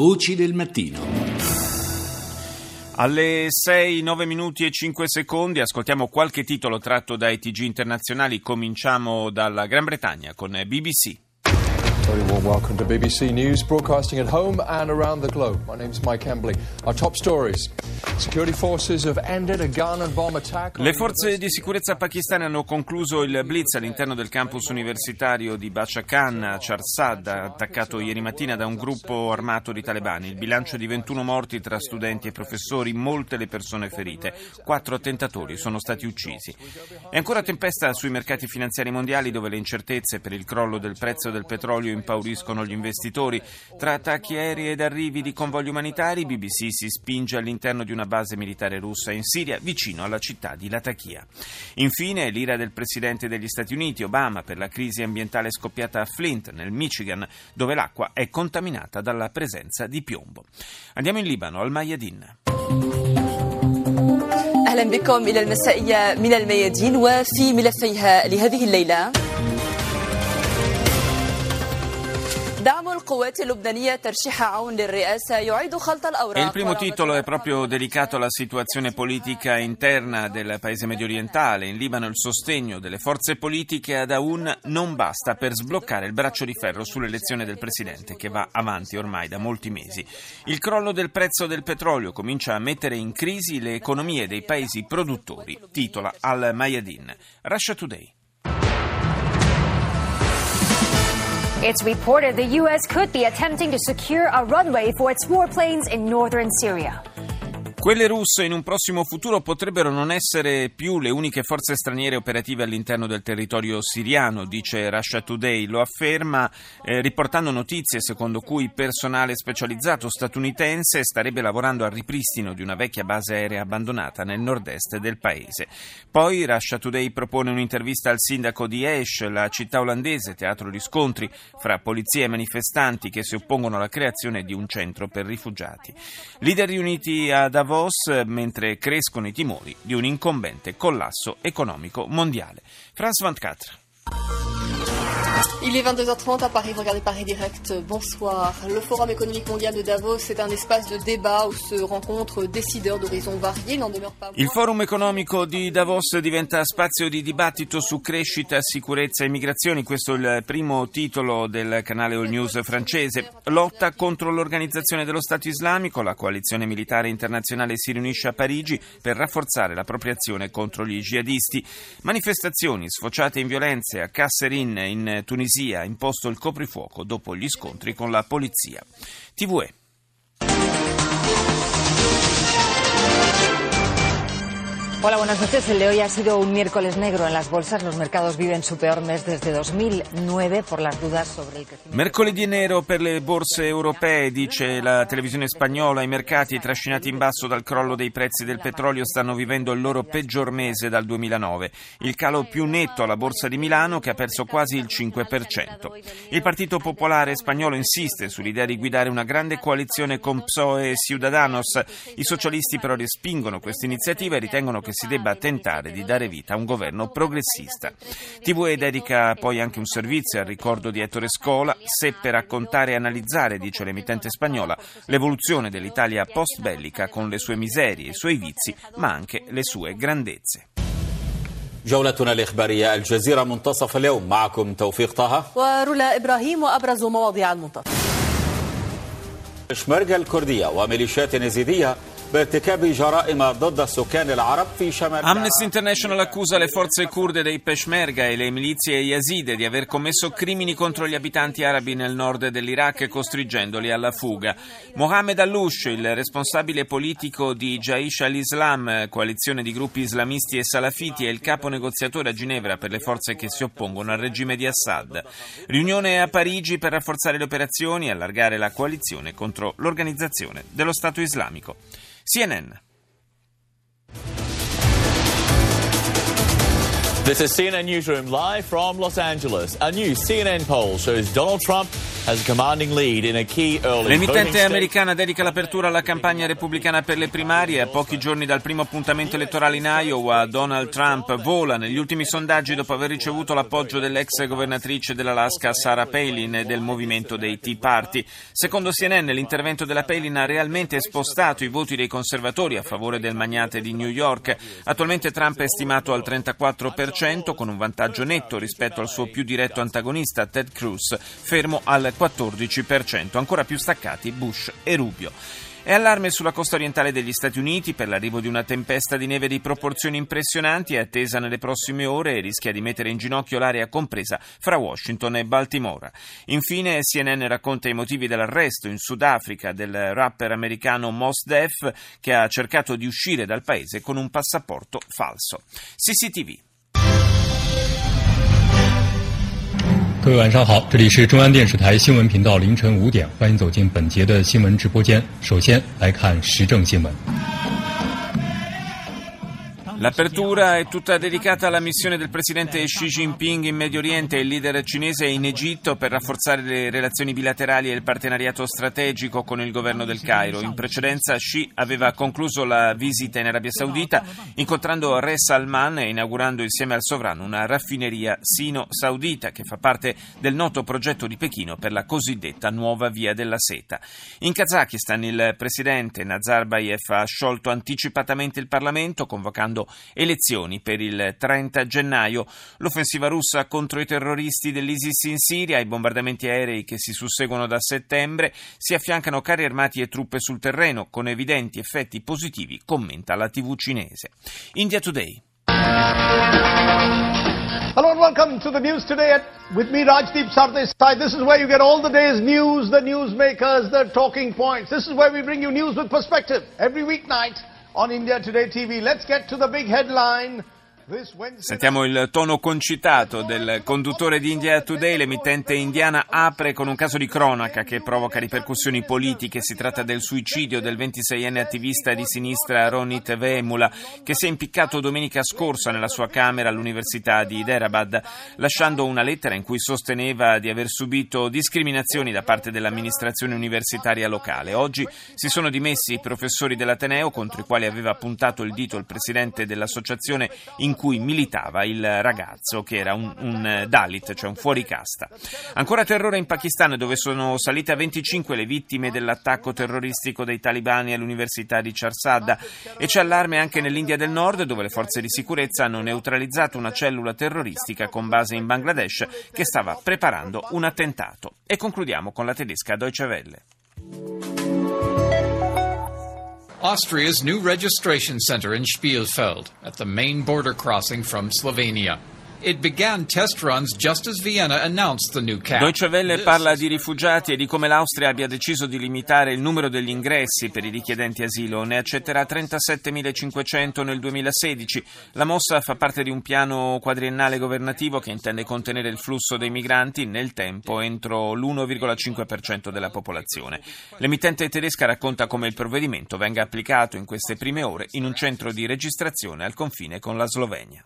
Voci del mattino. Alle 6, 9 minuti e 5 secondi ascoltiamo qualche titolo tratto dai TG internazionali. Cominciamo dalla Gran Bretagna con BBC. Very warm welcome to BBC News, broadcasting at home and around the globe. My name is Mike Embley. Our top stories. Security forces have ended a gun and bomb attack. Le forze di sicurezza pakistane hanno concluso il blitz all'interno del campus universitario di Bacha Khan a Charsad, attaccato ieri mattina da un gruppo armato di talebani. Il bilancio è di 21 morti tra studenti e professori, molte le persone ferite. Quattro attentatori sono stati uccisi. È ancora tempesta sui mercati finanziari mondiali dove le incertezze per il crollo del prezzo del petrolio impauriscono gli investitori. Tra attacchi aerei ed arrivi di convogli umanitari, BBC si spinge all'interno di una base militare russa in Siria, vicino alla città di Latakia. Infine, l'ira del presidente degli Stati Uniti, Obama, per la crisi ambientale scoppiata a Flint, nel Michigan, dove l'acqua è contaminata dalla presenza di piombo. Andiamo in Libano, al Mayadin. اهلا بكم الى المسائيه من الميادين وفي ملفيها لهذه الليله E il primo titolo è proprio dedicato alla situazione politica interna del paese medio orientale. In Libano il sostegno delle forze politiche ad Aoun non basta per sbloccare il braccio di ferro sull'elezione del presidente che va avanti ormai da molti mesi. Il crollo del prezzo del petrolio comincia a mettere in crisi le economie dei paesi produttori. Titola al Mayadin. Russia Today. It's reported the U.S. could be attempting to secure a runway for its warplanes in northern Syria. Quelle russe in un prossimo futuro potrebbero non essere più le uniche forze straniere operative all'interno del territorio siriano, dice Russia Today. Lo afferma eh, riportando notizie secondo cui personale specializzato statunitense starebbe lavorando al ripristino di una vecchia base aerea abbandonata nel nord-est del paese. Poi Russia Today propone un'intervista al sindaco di Esch, la città olandese, teatro di scontri fra polizia e manifestanti che si oppongono alla creazione di un centro per rifugiati. Leader riuniti a Davos mentre crescono i timori di un incombente collasso economico mondiale. France 24. Il est 22h30 à Paris, vous regardez Paris Direct, bonsoir. Le Forum économique mondial de Davos est un espace de débat où se rencontrent décideurs d'horizons variés, n'en demeure pas Il forum economico di Davos diventa spazio di dibattito su crescita, sicurezza e migrazioni. Questo è il primo titolo del canale All News francese. Lotta contro l'organizzazione dello Stato islamico. La coalizione militare internazionale si riunisce a Parigi per rafforzare la propria azione contro gli jihadisti. Manifestazioni sfociate in violenze a Kasserin in Tunisia ha imposto il coprifuoco dopo gli scontri con la polizia. TVE. Hola, buenas noches. El de hoy ha sido un miércoles negro en las bolsas. Los mercados viven su peor mes desde 2009 por las dudas sobre el crecimiento. Mercoledì nero per le borse europee, dice la televisione spagnola. I mercati, trascinati in basso dal crollo dei prezzi del petrolio, stanno vivendo il loro peggior mese dal 2009. Il calo più netto alla borsa di Milano, che ha perso quasi il 5%. Il Partito Popolare spagnolo insiste sull'idea di guidare una grande coalizione con PSOE e Ciudadanos. I socialisti però respingono questa iniziativa e ritengono che si debba tentare di dare vita a un governo progressista. TVE dedica poi anche un servizio al ricordo di Ettore Scola, seppe raccontare e analizzare, dice l'emittente spagnola, l'evoluzione dell'Italia post-bellica con le sue miserie, i suoi vizi, ma anche le sue grandezze. جولتنا الإخبارية الجزيرة منتصف اليوم معكم توفيق طه ورولا إبراهيم وأبرز مواضيع المنتصف شمرجة الكردية وميليشيات يزيدية بارتكاب جرائم ضد السكان العرب في شمال Amnesty International accusa le forze kurde dei Peshmerga e le milizie yazide di aver commesso crimini contro gli abitanti arabi nel nord dell'Iraq costringendoli alla fuga. Mohamed Aloush, il responsabile politico di Jaish al-Islam, coalizione di gruppi islamisti e salafiti, è il capo negoziatore a Ginevra per le forze che si oppongono al regime di Assad. Riunione a Parigi per rafforzare le operazioni e allargare la coalizione contro l'organizzazione dello Stato islamico. CNN. This is CNN Newsroom live from Los Angeles. A new CNN poll shows Donald Trump L'emittente americana dedica l'apertura alla campagna repubblicana per le primarie. A pochi giorni dal primo appuntamento elettorale in Iowa, Donald Trump vola negli ultimi sondaggi dopo aver ricevuto l'appoggio dell'ex governatrice dell'Alaska Sarah Palin e del movimento dei Tea Party. Secondo CNN, l'intervento della Palin ha realmente spostato i voti dei conservatori a favore del magnate di New York. Attualmente Trump è stimato al 34% con un vantaggio netto rispetto al suo più diretto antagonista Ted Cruz, fermo al 14%, ancora più staccati Bush e Rubio. È allarme sulla costa orientale degli Stati Uniti per l'arrivo di una tempesta di neve di proporzioni impressionanti, è attesa nelle prossime ore e rischia di mettere in ginocchio l'area compresa fra Washington e Baltimora. Infine CNN racconta i motivi dell'arresto in Sudafrica del rapper americano Mos Def che ha cercato di uscire dal paese con un passaporto falso. CCTV 各位晚上好，这里是中央电视台新闻频道凌晨五点，欢迎走进本节的新闻直播间。首先来看时政新闻。L'apertura è tutta dedicata alla missione del presidente Xi Jinping in Medio Oriente e il leader cinese in Egitto per rafforzare le relazioni bilaterali e il partenariato strategico con il governo del Cairo. In precedenza Xi aveva concluso la visita in Arabia Saudita incontrando Re Salman e inaugurando insieme al sovrano una raffineria sino-saudita che fa parte del noto progetto di Pechino per la cosiddetta nuova via della seta. In Kazakistan il presidente Nazarbayev ha sciolto anticipatamente il Parlamento convocando elezioni per il 30 gennaio. L'offensiva russa contro i terroristi dell'ISIS in Siria, i bombardamenti aerei che si susseguono da settembre, si affiancano carri armati e truppe sul terreno con evidenti effetti positivi, commenta la TV cinese. India Today. Hello and welcome to the news today at, with me Rajdeep Sardesai. This is where you get all the day's news, the newsmakers, the talking points. This is where we bring you news with perspective every weeknight on India Today TV. Let's get to the big headline. Sentiamo il tono concitato del conduttore di India Today. L'emittente indiana apre con un caso di cronaca che provoca ripercussioni politiche. Si tratta del suicidio del 26enne attivista di sinistra Ronit Vemula, che si è impiccato domenica scorsa nella sua camera all'Università di Hyderabad, lasciando una lettera in cui sosteneva di aver subito discriminazioni da parte dell'amministrazione universitaria locale. Oggi si sono dimessi i professori dell'Ateneo contro i quali aveva puntato il dito il presidente dell'associazione in cui militava il ragazzo che era un, un Dalit, cioè un fuoricasta. Ancora terrore in Pakistan dove sono salite a 25 le vittime dell'attacco terroristico dei talibani all'università di Charsadda e c'è allarme anche nell'India del Nord dove le forze di sicurezza hanno neutralizzato una cellula terroristica con base in Bangladesh che stava preparando un attentato. E concludiamo con la tedesca Deutsche Welle. Austria's new registration center in Spielfeld at the main border crossing from Slovenia. It began test runs just as Vienna announced the new cap. Deutsche Welle parla di rifugiati e di come l'Austria abbia deciso di limitare il numero degli ingressi per i richiedenti asilo. Ne accetterà 37.500 nel 2016. La mossa fa parte di un piano quadriennale governativo che intende contenere il flusso dei migranti nel tempo entro l'1,5% della popolazione. L'emittente tedesca racconta come il provvedimento venga applicato in queste prime ore in un centro di registrazione al confine con la Slovenia.